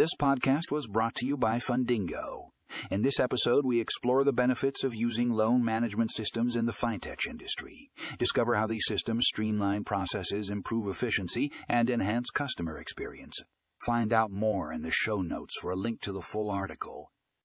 This podcast was brought to you by Fundingo. In this episode, we explore the benefits of using loan management systems in the fintech industry. Discover how these systems streamline processes, improve efficiency, and enhance customer experience. Find out more in the show notes for a link to the full article.